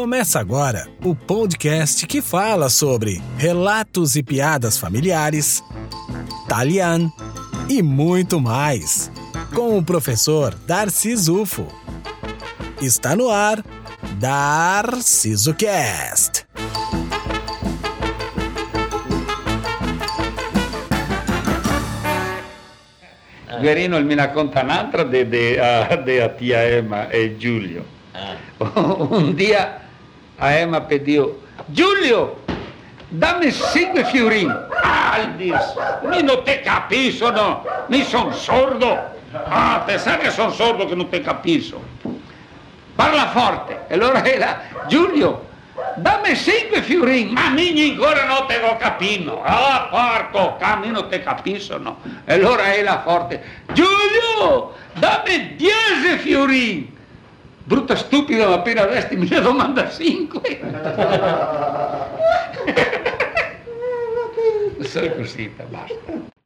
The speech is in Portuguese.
Começa agora o podcast que fala sobre relatos e piadas familiares, Talian e muito mais, com o professor Darcy Zufo. Está no ar, Darcizocast. Guerino me racconta un'altra di tia Emma e Giulio. Un dia a Emma pediu, Giulio, dammi cinque fiorini. Aldis, mi non te capisco, no? Mi son sordo. Ah, pensare che sono sordo che non te capisco. Parla forte. E allora era, Giulio, dammi cinque fiorini. Ma mi ancora non te lo capisco. Ah, porco, cani non te capisco, no? E allora era forte, Giulio, dammi dieci fiorini. Bruta stupida, ma appena resti me ne domanda 5. Sono così, basta.